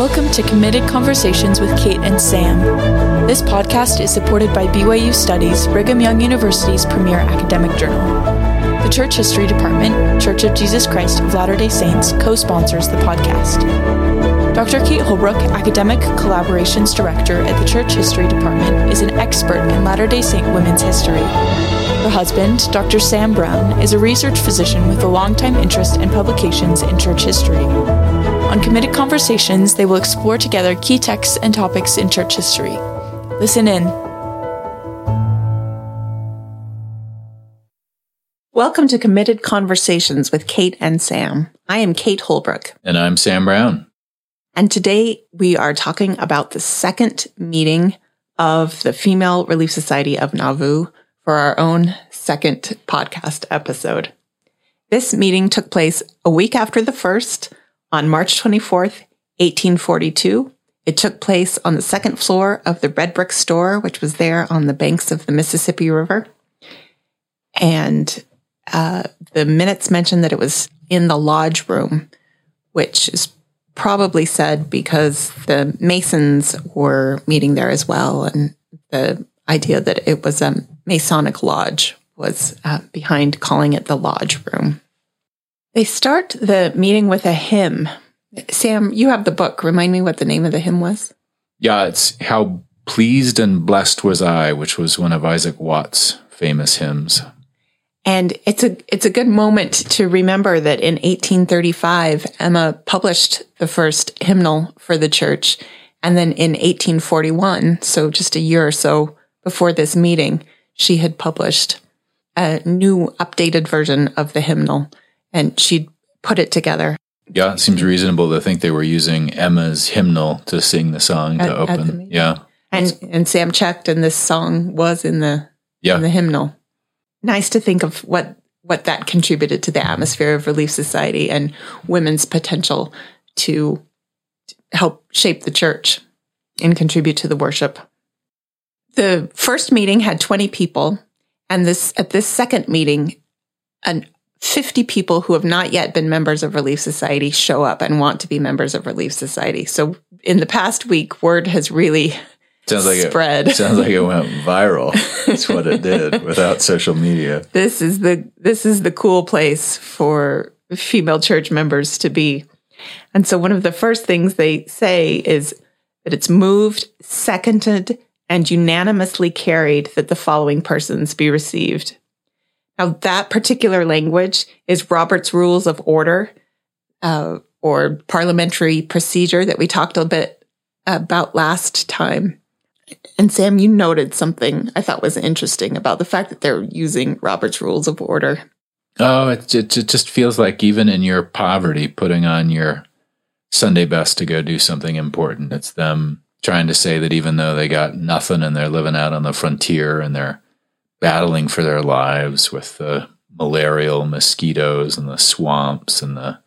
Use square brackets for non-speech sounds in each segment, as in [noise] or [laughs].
Welcome to Committed Conversations with Kate and Sam. This podcast is supported by BYU Studies, Brigham Young University's premier academic journal. The Church History Department, Church of Jesus Christ of Latter day Saints, co sponsors the podcast. Dr. Kate Holbrook, Academic Collaborations Director at the Church History Department, is an expert in Latter day Saint women's history. Her husband, Dr. Sam Brown, is a research physician with a longtime interest and publications in church history. On Committed Conversations, they will explore together key texts and topics in church history. Listen in. Welcome to Committed Conversations with Kate and Sam. I am Kate Holbrook. And I'm Sam Brown. And today we are talking about the second meeting of the Female Relief Society of Nauvoo for our own second podcast episode. This meeting took place a week after the first on March 24th, 1842. It took place on the second floor of the Red Brick Store, which was there on the banks of the Mississippi River. And uh, the minutes mentioned that it was in the lodge room, which is probably said because the Masons were meeting there as well. And the idea that it was a Masonic lodge was uh, behind calling it the lodge room. They start the meeting with a hymn. Sam, you have the book. Remind me what the name of the hymn was. Yeah, it's How Pleased and Blessed Was I, which was one of Isaac Watts' famous hymns. And it's a it's a good moment to remember that in 1835 Emma published the first hymnal for the church and then in 1841, so just a year or so before this meeting, she had published a new updated version of the hymnal and she'd put it together. Yeah, it seems reasonable to think they were using Emma's hymnal to sing the song At- to open. Yeah. And and Sam checked and this song was in the Yeah. in the hymnal. Nice to think of what what that contributed to the atmosphere of Relief Society and women's potential to help shape the church and contribute to the worship. The first meeting had 20 people, and this at this second meeting, an 50 people who have not yet been members of Relief Society show up and want to be members of Relief Society. So in the past week, word has really Sounds like spread. it [laughs] sounds like it went viral. [laughs] That's what it did without social media. this is the this is the cool place for female church members to be. And so one of the first things they say is that it's moved, seconded, and unanimously carried that the following persons be received. Now that particular language is Robert's Rules of Order, uh, or parliamentary procedure that we talked a bit about last time. And Sam, you noted something I thought was interesting about the fact that they're using Robert's Rules of Order. Oh, it, it, it just feels like even in your poverty, putting on your Sunday best to go do something important. It's them trying to say that even though they got nothing and they're living out on the frontier and they're battling for their lives with the malarial mosquitoes and the swamps and the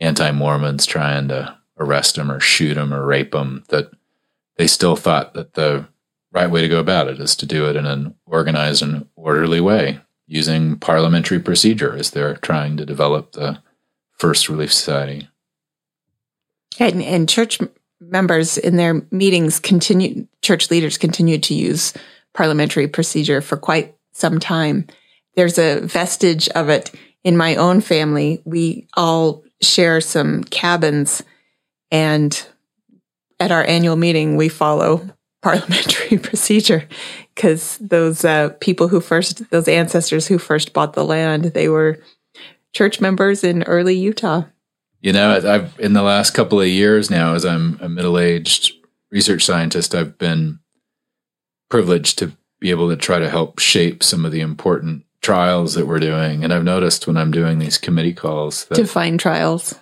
anti Mormons trying to arrest them or shoot them or rape them, that they still thought that the right way to go about it is to do it in an organized and orderly way using parliamentary procedure as they're trying to develop the first relief society. And, and church members in their meetings continue, church leaders continue to use parliamentary procedure for quite some time. There's a vestige of it in my own family. We all share some cabins and at our annual meeting, we follow [laughs] parliamentary [laughs] procedure because those uh, people who first, those ancestors who first bought the land, they were church members in early Utah. You know, I've in the last couple of years now, as I'm a middle-aged research scientist, I've been privileged to be able to try to help shape some of the important trials that we're doing. And I've noticed when I'm doing these committee calls that to find trials.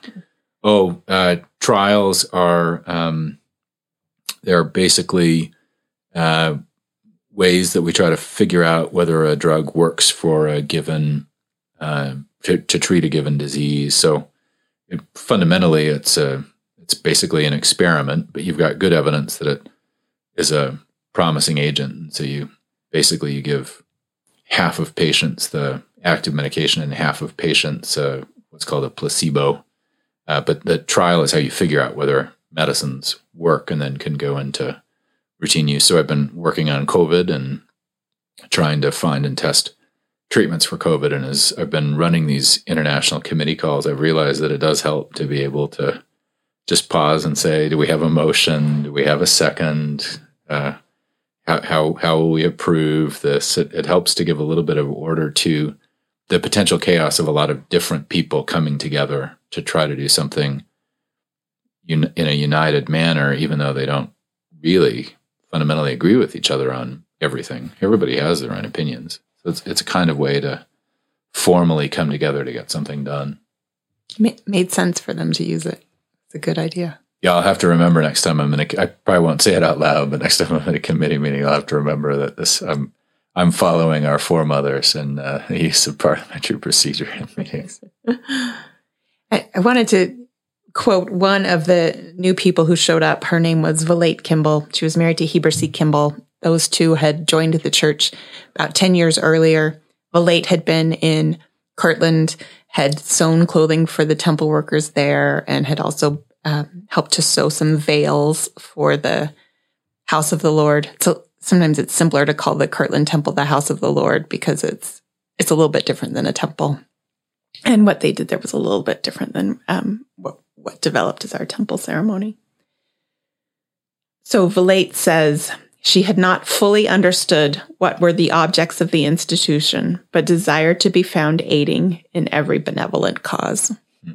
Oh, uh, trials are um, they're basically uh, ways that we try to figure out whether a drug works for a given uh, to, to treat a given disease. So it, fundamentally, it's a it's basically an experiment, but you've got good evidence that it is a promising agent. So you basically you give half of patients the active medication and half of patients uh, what's called a placebo. Uh, but the trial is how you figure out whether medicines work and then can go into routine use. So I've been working on COVID and trying to find and test treatments for COVID. And as I've been running these international committee calls, I've realized that it does help to be able to just pause and say, do we have a motion? Do we have a second? Uh, how, how, how will we approve this? It, it helps to give a little bit of order to the potential chaos of a lot of different people coming together to try to do something un- in a united manner, even though they don't really fundamentally agree with each other on everything. Everybody has their own opinions. So it's, it's a kind of way to formally come together to get something done. It made sense for them to use it. It's a good idea. Yeah, I'll have to remember next time I'm in a. I probably won't say it out loud, but next time I'm in a committee meeting, I'll have to remember that this. I'm I'm following our foremothers and uh, the use of parliamentary procedure in meetings. [laughs] I, I wanted to quote one of the new people who showed up. Her name was Vilate Kimball. She was married to Heber C. Kimball. Those two had joined the church about 10 years earlier. Vilate had been in Kirtland, had sewn clothing for the temple workers there, and had also um, helped to sew some veils for the house of the Lord. So sometimes it's simpler to call the Kirtland Temple the house of the Lord because it's it's a little bit different than a temple. And what they did there was a little bit different than um, what, what developed as our temple ceremony. So Vilate says she had not fully understood what were the objects of the institution, but desired to be found aiding in every benevolent cause. Hmm.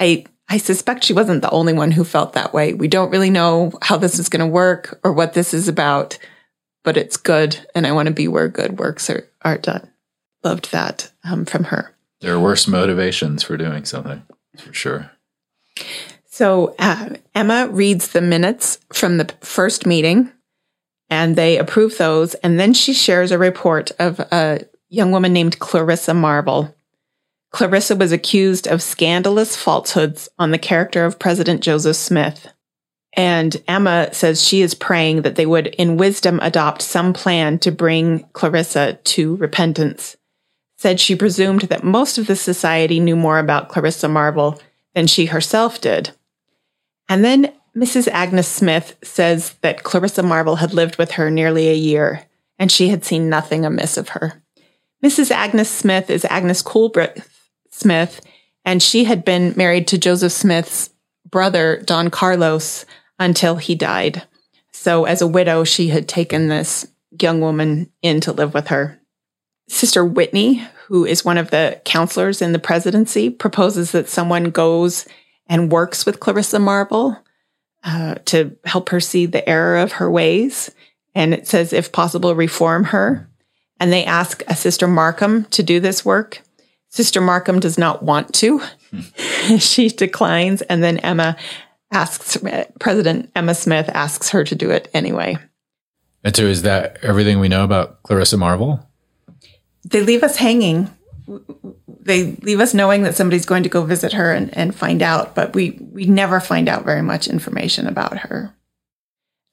I I suspect she wasn't the only one who felt that way. We don't really know how this is going to work or what this is about, but it's good. And I want to be where good works are, are done. Loved that um, from her. There are worse motivations for doing something, for sure. So uh, Emma reads the minutes from the first meeting and they approve those. And then she shares a report of a young woman named Clarissa Marvel Clarissa was accused of scandalous falsehoods on the character of President Joseph Smith. And Emma says she is praying that they would, in wisdom, adopt some plan to bring Clarissa to repentance. Said she presumed that most of the society knew more about Clarissa Marvel than she herself did. And then Mrs. Agnes Smith says that Clarissa Marvel had lived with her nearly a year, and she had seen nothing amiss of her. Mrs. Agnes Smith is Agnes Coolbrith Smith, and she had been married to Joseph Smith's brother, Don Carlos, until he died. So, as a widow, she had taken this young woman in to live with her. Sister Whitney, who is one of the counselors in the presidency, proposes that someone goes and works with Clarissa Marvel uh, to help her see the error of her ways. And it says, if possible, reform her. And they ask a Sister Markham to do this work. Sister Markham does not want to. [laughs] she declines, and then Emma asks, President Emma Smith asks her to do it anyway. And so, is that everything we know about Clarissa Marvel? They leave us hanging. They leave us knowing that somebody's going to go visit her and, and find out, but we, we never find out very much information about her.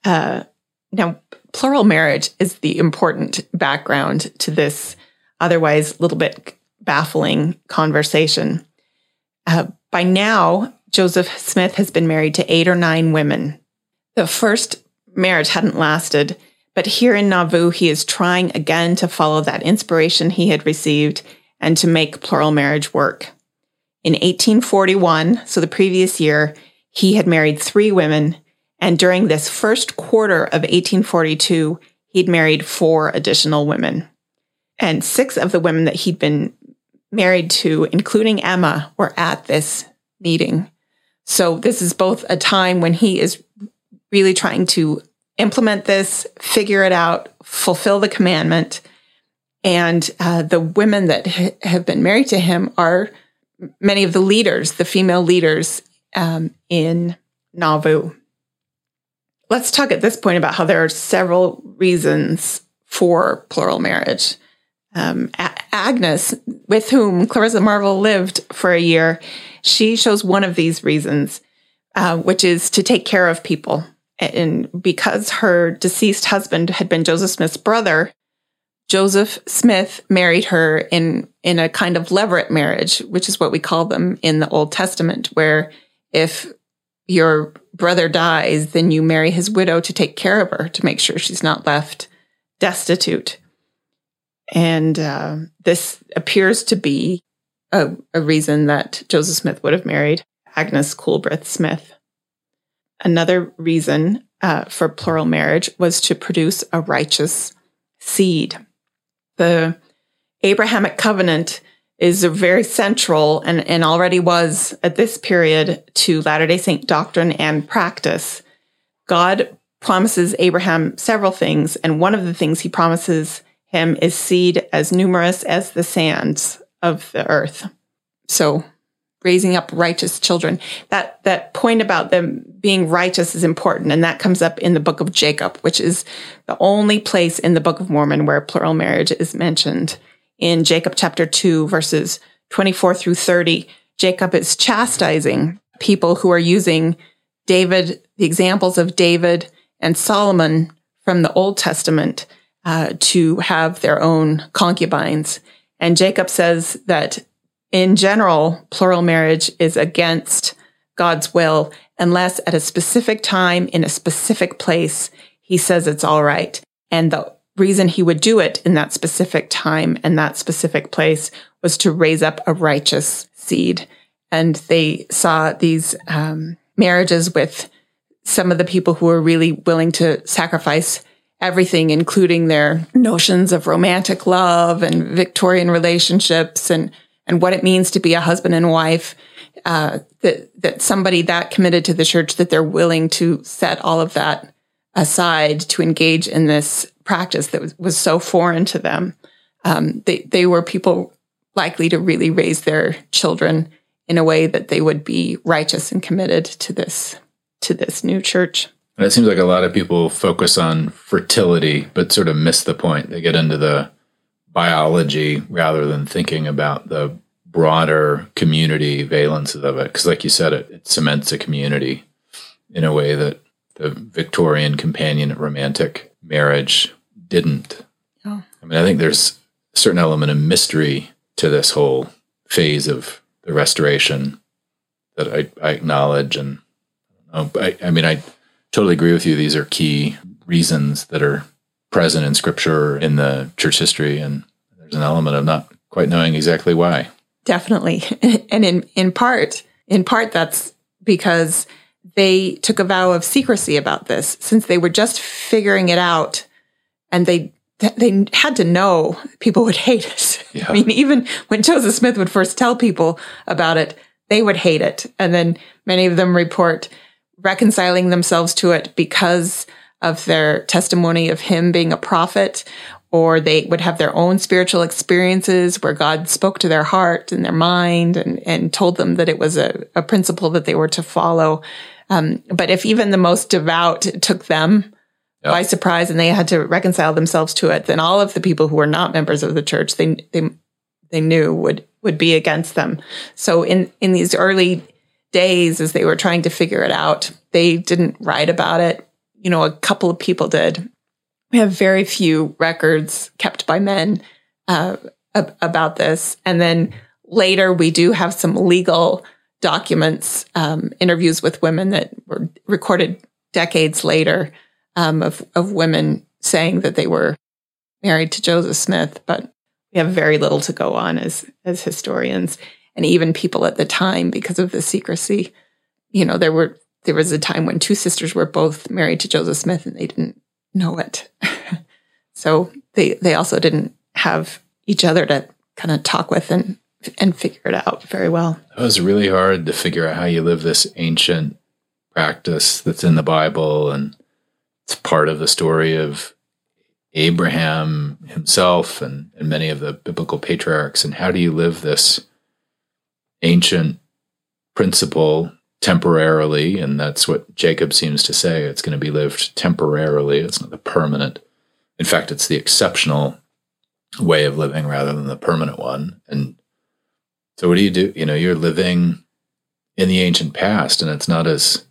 Uh, now, plural marriage is the important background to this otherwise little bit baffling conversation. Uh, by now, Joseph Smith has been married to eight or nine women. The first marriage hadn't lasted, but here in Nauvoo, he is trying again to follow that inspiration he had received and to make plural marriage work. In 1841, so the previous year, he had married three women, and during this first quarter of 1842, he'd married four additional women. And six of the women that he'd been married to, including Emma, were at this meeting. So this is both a time when he is really trying to implement this, figure it out, fulfill the commandment. And uh, the women that ha- have been married to him are many of the leaders, the female leaders um, in Nauvoo. Let's talk at this point about how there are several reasons for plural marriage um, Agnes, with whom Clarissa Marvel lived for a year, she shows one of these reasons, uh, which is to take care of people. And because her deceased husband had been Joseph Smith's brother, Joseph Smith married her in, in a kind of levirate marriage, which is what we call them in the Old Testament, where if your brother dies, then you marry his widow to take care of her, to make sure she's not left destitute. And uh, this appears to be a, a reason that Joseph Smith would have married Agnes Coolbrith Smith. Another reason uh, for plural marriage was to produce a righteous seed. The Abrahamic covenant is very central and, and already was at this period to Latter day Saint doctrine and practice. God promises Abraham several things, and one of the things he promises him is seed as numerous as the sands of the earth. So raising up righteous children. That that point about them being righteous is important, and that comes up in the book of Jacob, which is the only place in the Book of Mormon where plural marriage is mentioned. In Jacob chapter two, verses twenty-four through thirty, Jacob is chastising people who are using David, the examples of David and Solomon from the Old Testament, uh, to have their own concubines. And Jacob says that in general, plural marriage is against God's will unless at a specific time in a specific place he says it's all right. And the reason he would do it in that specific time and that specific place was to raise up a righteous seed. And they saw these um, marriages with some of the people who were really willing to sacrifice everything, including their notions of romantic love and Victorian relationships and and what it means to be a husband and wife. Uh, that that somebody that committed to the church that they're willing to set all of that aside to engage in this practice that was, was so foreign to them. Um, they they were people likely to really raise their children in a way that they would be righteous and committed to this to this new church. And it seems like a lot of people focus on fertility, but sort of miss the point. They get into the biology rather than thinking about the broader community valences of it. Because, like you said, it, it cements a community in a way that the Victorian companion romantic marriage didn't. Oh. I mean, I think there's a certain element of mystery to this whole phase of the restoration that I, I acknowledge. And I, I mean, I totally agree with you. These are key reasons that are present in scripture in the church history and there's an element of not quite knowing exactly why. Definitely. [laughs] And in in part in part that's because they took a vow of secrecy about this. Since they were just figuring it out and they they had to know people would [laughs] hate it. Yeah. i mean even when joseph smith would first tell people about it they would hate it. And then many of them report reconciling themselves to it because of their testimony of him being a prophet, or they would have their own spiritual experiences where God spoke to their heart and their mind and, and told them that it was a, a principle that they were to follow. Um, but if even the most devout took them yep. by surprise and they had to reconcile themselves to it, then all of the people who were not members of the church, they, they, they knew would, would be against them. So in, in these early days, as they were trying to figure it out, they didn't write about it you know, a couple of people did. We have very few records kept by men uh, ab- about this. And then later, we do have some legal documents, um, interviews with women that were recorded decades later um, of, of women saying that they were married to Joseph Smith. But we have very little to go on as, as historians and even people at the time because of the secrecy. You know, there were there was a time when two sisters were both married to Joseph Smith and they didn't know it. [laughs] so they they also didn't have each other to kind of talk with and and figure it out very well. It was really hard to figure out how you live this ancient practice that's in the Bible and it's part of the story of Abraham himself and, and many of the biblical patriarchs. And how do you live this ancient principle temporarily, and that's what Jacob seems to say. It's going to be lived temporarily. It's not the permanent. In fact, it's the exceptional way of living rather than the permanent one. And so, what do you do? You know, you're living in the ancient past, and it's not as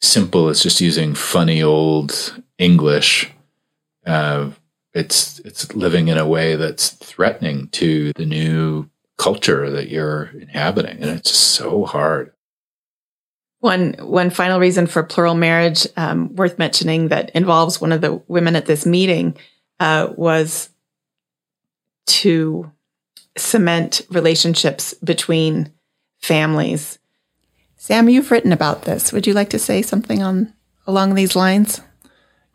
simple as just using funny old English. Uh, it's it's living in a way that's threatening to the new culture that you're inhabiting, and it's so hard. One one final reason for plural marriage, um, worth mentioning, that involves one of the women at this meeting, uh, was to cement relationships between families. Sam, you've written about this. Would you like to say something on along these lines?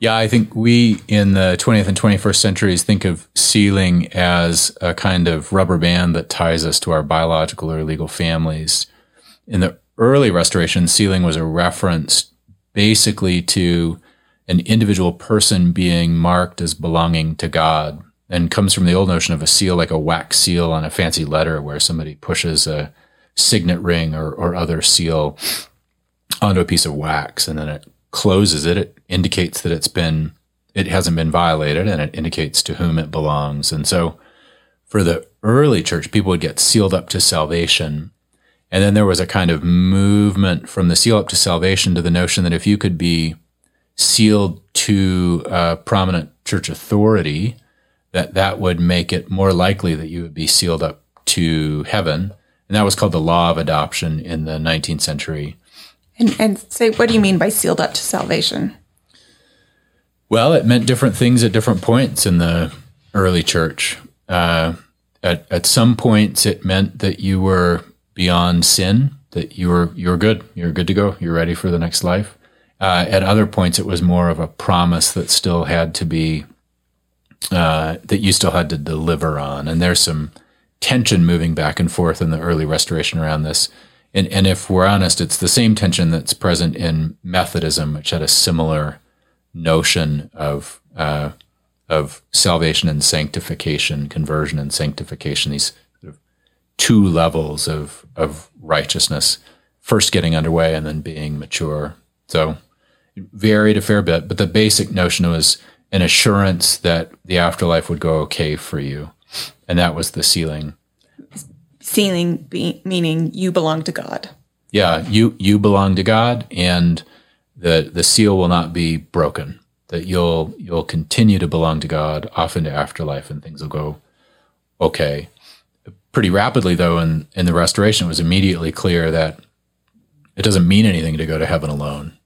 Yeah, I think we in the 20th and 21st centuries think of sealing as a kind of rubber band that ties us to our biological or legal families. In the early restoration, sealing was a reference basically to an individual person being marked as belonging to God and comes from the old notion of a seal like a wax seal on a fancy letter where somebody pushes a signet ring or, or other seal onto a piece of wax and then it closes it, it indicates that it's been, it hasn't been violated and it indicates to whom it belongs. And so for the early church, people would get sealed up to salvation. And then there was a kind of movement from the seal up to salvation to the notion that if you could be sealed to a prominent church authority, that that would make it more likely that you would be sealed up to heaven. And that was called the law of adoption in the 19th century. And, and say, what do you mean by sealed up to salvation? Well, it meant different things at different points in the early church. Uh, at, at some points, it meant that you were beyond sin, that you were you were good, you're good to go, you're ready for the next life. Uh, at other points, it was more of a promise that still had to be uh, that you still had to deliver on, and there's some tension moving back and forth in the early restoration around this. And, and if we're honest, it's the same tension that's present in Methodism, which had a similar notion of uh, of salvation and sanctification, conversion and sanctification. These two levels of of righteousness, first getting underway and then being mature. So it varied a fair bit, but the basic notion was an assurance that the afterlife would go okay for you, and that was the sealing sealing be, meaning you belong to God. Yeah, you you belong to God, and the the seal will not be broken. That you'll you'll continue to belong to God off into afterlife, and things will go okay. Pretty rapidly, though, in in the restoration, it was immediately clear that it doesn't mean anything to go to heaven alone.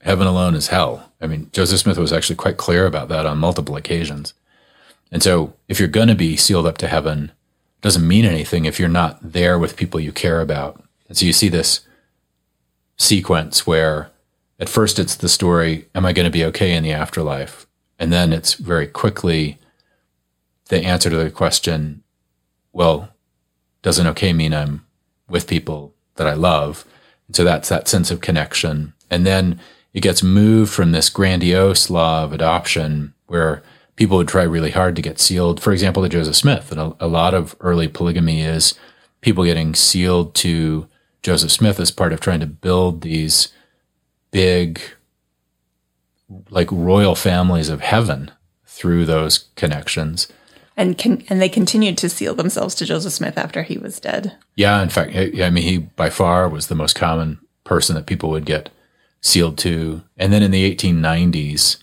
Heaven alone is hell. I mean, Joseph Smith was actually quite clear about that on multiple occasions. And so, if you're going to be sealed up to heaven, doesn't mean anything if you're not there with people you care about. And so you see this sequence where at first it's the story, am I going to be okay in the afterlife? And then it's very quickly the answer to the question, well, doesn't okay mean I'm with people that I love? And so that's that sense of connection. And then it gets moved from this grandiose law of adoption where people would try really hard to get sealed. For example, to Joseph Smith, and a, a lot of early polygamy is people getting sealed to Joseph Smith as part of trying to build these big, like royal families of heaven through those connections. And can, and they continued to seal themselves to Joseph Smith after he was dead. Yeah, in fact, I mean, he by far was the most common person that people would get sealed to. And then in the 1890s,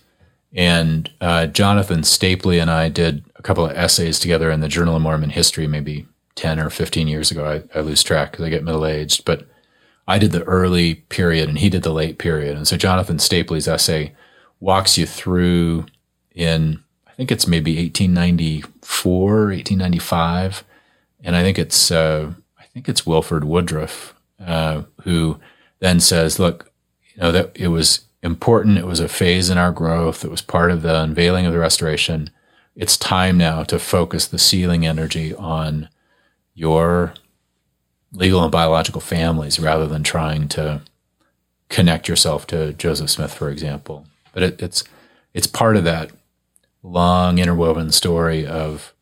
and uh, Jonathan Stapley and I did a couple of essays together in the Journal of Mormon History, maybe 10 or 15 years ago. I, I lose track because I get middle aged. But I did the early period and he did the late period. And so Jonathan Stapley's essay walks you through in, I think it's maybe 1894, 1895. And I think it's, uh, I think it's Wilford Woodruff, uh, who then says, look, you know, that it was important. It was a phase in our growth. It was part of the unveiling of the restoration. It's time now to focus the sealing energy on your legal and biological families rather than trying to connect yourself to Joseph Smith, for example. But it, it's it's part of that long interwoven story of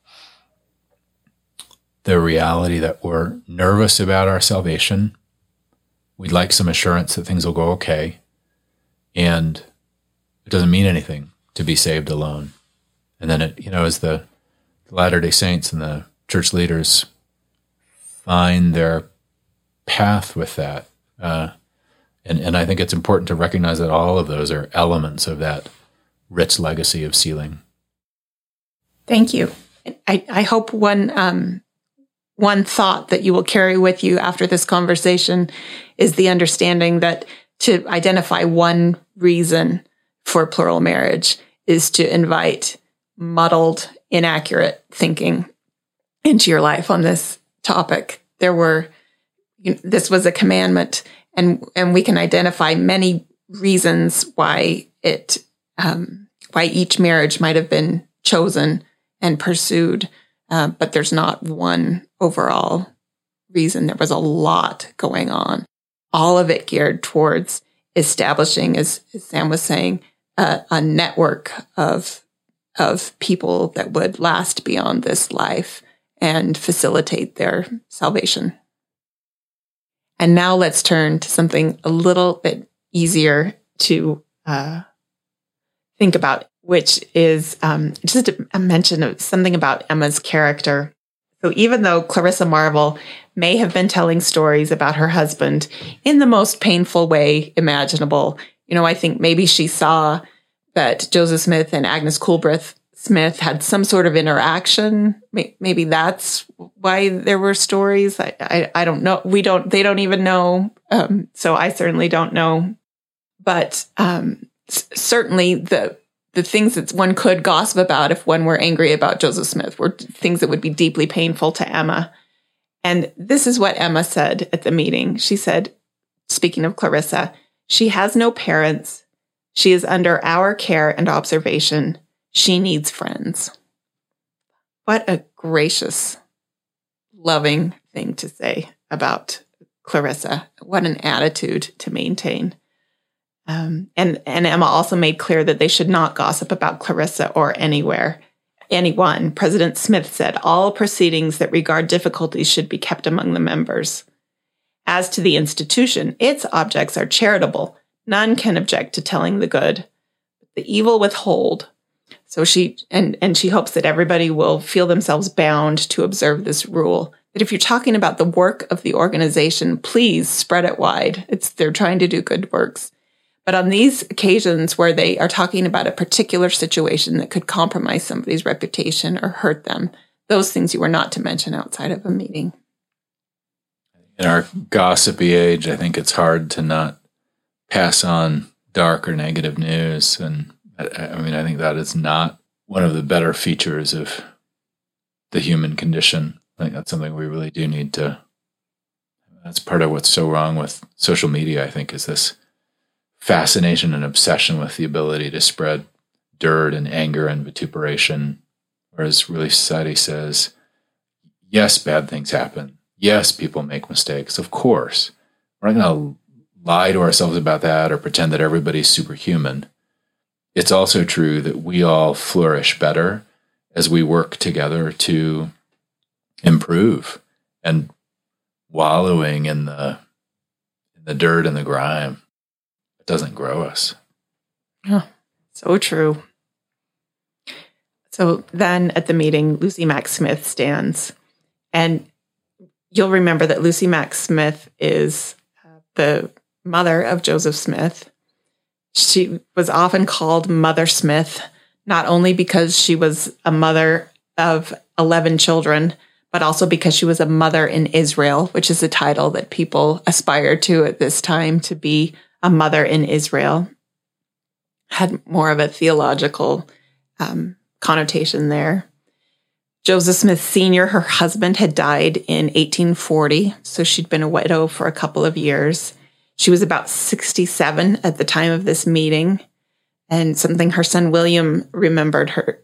the reality that we're nervous about our salvation. We'd like some assurance that things will go okay. And it doesn't mean anything to be saved alone. And then it, you know, as the Latter day Saints and the church leaders find their path with that. Uh, and, and I think it's important to recognize that all of those are elements of that rich legacy of sealing. Thank you. I, I hope one um, one thought that you will carry with you after this conversation is the understanding that to identify one reason for plural marriage is to invite muddled, inaccurate thinking into your life on this topic. There were, you know, this was a commandment, and and we can identify many reasons why it, um, why each marriage might have been chosen and pursued, uh, but there's not one overall reason. There was a lot going on, all of it geared towards establishing, as, Sam was saying, a network of of people that would last beyond this life and facilitate their salvation. And now let's turn to something a little bit easier to uh, think about, which is um, just a mention of something about Emma's character. So even though Clarissa Marvel may have been telling stories about her husband in the most painful way imaginable, you know, I think maybe she saw that Joseph Smith and Agnes Coolbrith Smith had some sort of interaction. Maybe that's why there were stories. I, I, I don't know. We don't, they don't even know. Um, so I certainly don't know. But um, certainly the, the things that one could gossip about if one were angry about Joseph Smith were things that would be deeply painful to Emma. And this is what Emma said at the meeting. She said, speaking of Clarissa, she has no parents. She is under our care and observation. She needs friends. What a gracious, loving thing to say about Clarissa. What an attitude to maintain. Um, and, and Emma also made clear that they should not gossip about Clarissa or anywhere, anyone. President Smith said all proceedings that regard difficulties should be kept among the members. As to the institution, its objects are charitable. None can object to telling the good. The evil withhold so she and and she hopes that everybody will feel themselves bound to observe this rule. That if you're talking about the work of the organization, please spread it wide. It's they're trying to do good works. But on these occasions where they are talking about a particular situation that could compromise somebody's reputation or hurt them, those things you are not to mention outside of a meeting. In our gossipy age, I think it's hard to not pass on dark or negative news and I, I mean, I think that is not one of the better features of the human condition. I think that's something we really do need to. That's part of what's so wrong with social media, I think, is this fascination and obsession with the ability to spread dirt and anger and vituperation. Whereas really society says, yes, bad things happen. Yes, people make mistakes. Of course. We're not going to lie to ourselves about that or pretend that everybody's superhuman it's also true that we all flourish better as we work together to improve and wallowing in the in the dirt and the grime doesn't grow us. Oh, so true. So then at the meeting lucy mack smith stands. And you'll remember that lucy mack smith is uh, the mother of joseph smith. She was often called Mother Smith, not only because she was a mother of 11 children, but also because she was a mother in Israel, which is a title that people aspired to at this time to be a mother in Israel. Had more of a theological um, connotation there. Joseph Smith Sr., her husband, had died in 1840, so she'd been a widow for a couple of years. She was about 67 at the time of this meeting. And something her son William remembered her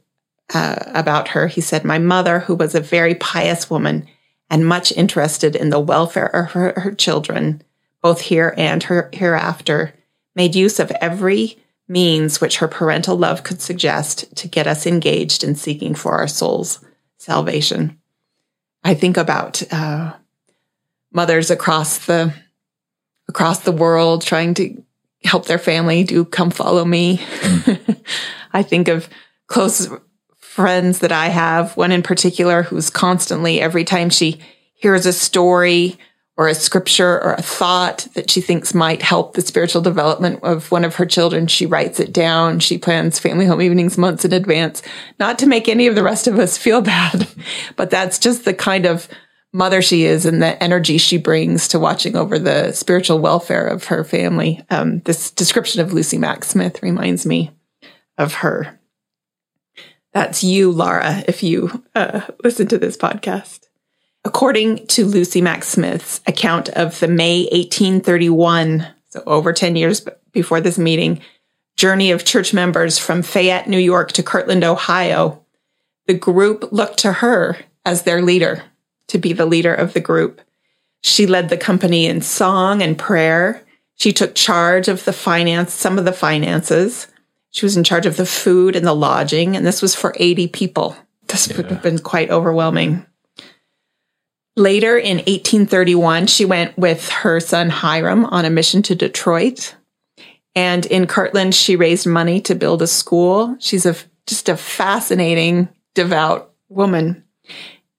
uh, about her. He said, My mother, who was a very pious woman and much interested in the welfare of her, her children, both here and her hereafter, made use of every means which her parental love could suggest to get us engaged in seeking for our souls' salvation. I think about uh, mothers across the across the world trying to help their family do come follow me. [laughs] I think of close friends that I have, one in particular who's constantly, every time she hears a story or a scripture or a thought that she thinks might help the spiritual development of one of her children, she writes it down. She plans family home evenings months in advance, not to make any of the rest of us feel bad, [laughs] but that's just the kind of mother she is and the energy she brings to watching over the spiritual welfare of her family. Um, this description of Lucy Mack Smith reminds me of her. That's you, Laura, if you uh, listen to this podcast. According to Lucy Mack Smith's account of the May 1831, so over 10 years before this meeting, journey of church members from Fayette, New York to Kirtland, Ohio, the group looked to her as their leader, to be the leader of the group. She led the company in song and prayer. She took charge of the finance, some of the finances. She was in charge of the food and the lodging, and this was for 80 people. This yeah. would have been quite overwhelming. Later in 1831, she went with her son Hyrum on a mission to Detroit. And in Kirtland, she raised money to build a school. She's a just a fascinating, devout woman.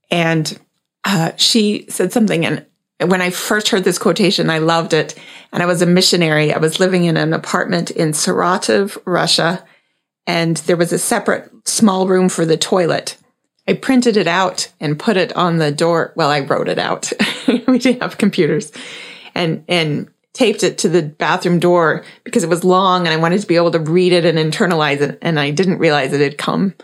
And uh, she said something, and when I first heard this quotation, I loved it. And I was a missionary. I was living in an apartment in Saratov, Russia, and there was a separate small room for the toilet. I printed it out and put it on the door. Well, I wrote it out. [laughs] we didn't have computers and, and taped it to the bathroom door because it was long and I wanted to be able to read it and internalize it. And I didn't realize it had come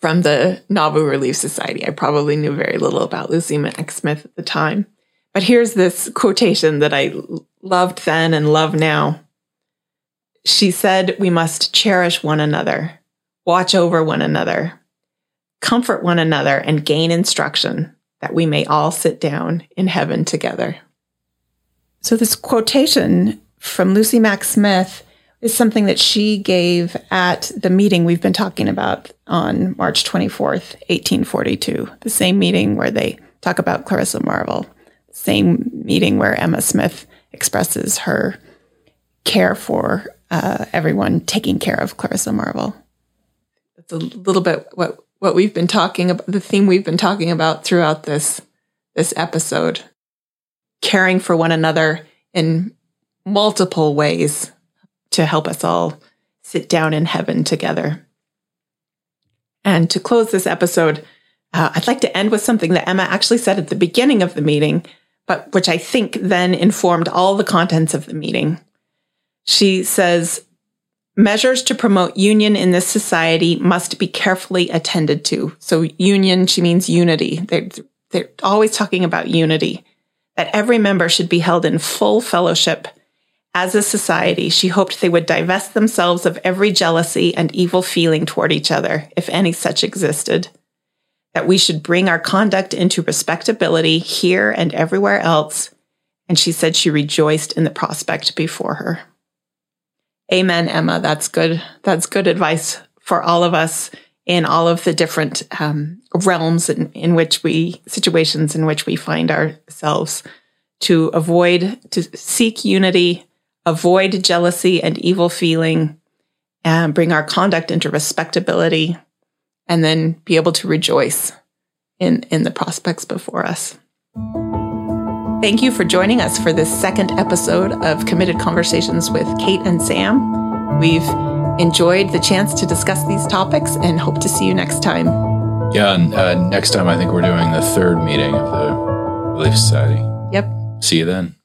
from the Nauvoo Relief Society. I probably knew very little about Lucy Mack Smith at the time. But here's this quotation that I loved then and love now. She said, We must cherish one another, watch over one another, comfort one another, and gain instruction that we may all sit down in heaven together. So, this quotation from Lucy Mack Smith is something that she gave at the meeting we've been talking about on March 24th, 1842, the same meeting where they talk about Clarissa Marvel, same meeting where Emma Smith expresses her care for uh, everyone taking care of Clarissa Marvel. It's a little bit what what we've been talking about, the theme we've been talking about throughout this this episode, caring for one another in multiple ways to help us all sit down in heaven together. And to close this episode, uh, I'd like to end with something that Emma actually said at the beginning of the meeting, but which I think then informed all the contents of the meeting. She says, Measures to promote union in this society must be carefully attended to. So, union, she means unity. They're, they're always talking about unity, that every member should be held in full fellowship. As a society, she hoped they would divest themselves of every jealousy and evil feeling toward each other, if any such existed. That we should bring our conduct into respectability here and everywhere else. And she said she rejoiced in the prospect before her. Amen, Emma. That's good. That's good advice for all of us in all of the different um, realms in, in which we, situations in which we find ourselves to avoid, to seek unity, avoid jealousy and evil feeling, and bring our conduct into respectability, and then be able to rejoice in, in the prospects before us. Thank you for joining us for this second episode of Committed Conversations with Kate and Sam. We've enjoyed the chance to discuss these topics and hope to see you next time. Yeah, and uh, next time I think we're doing the third meeting of the Relief Society. Yep. See you then.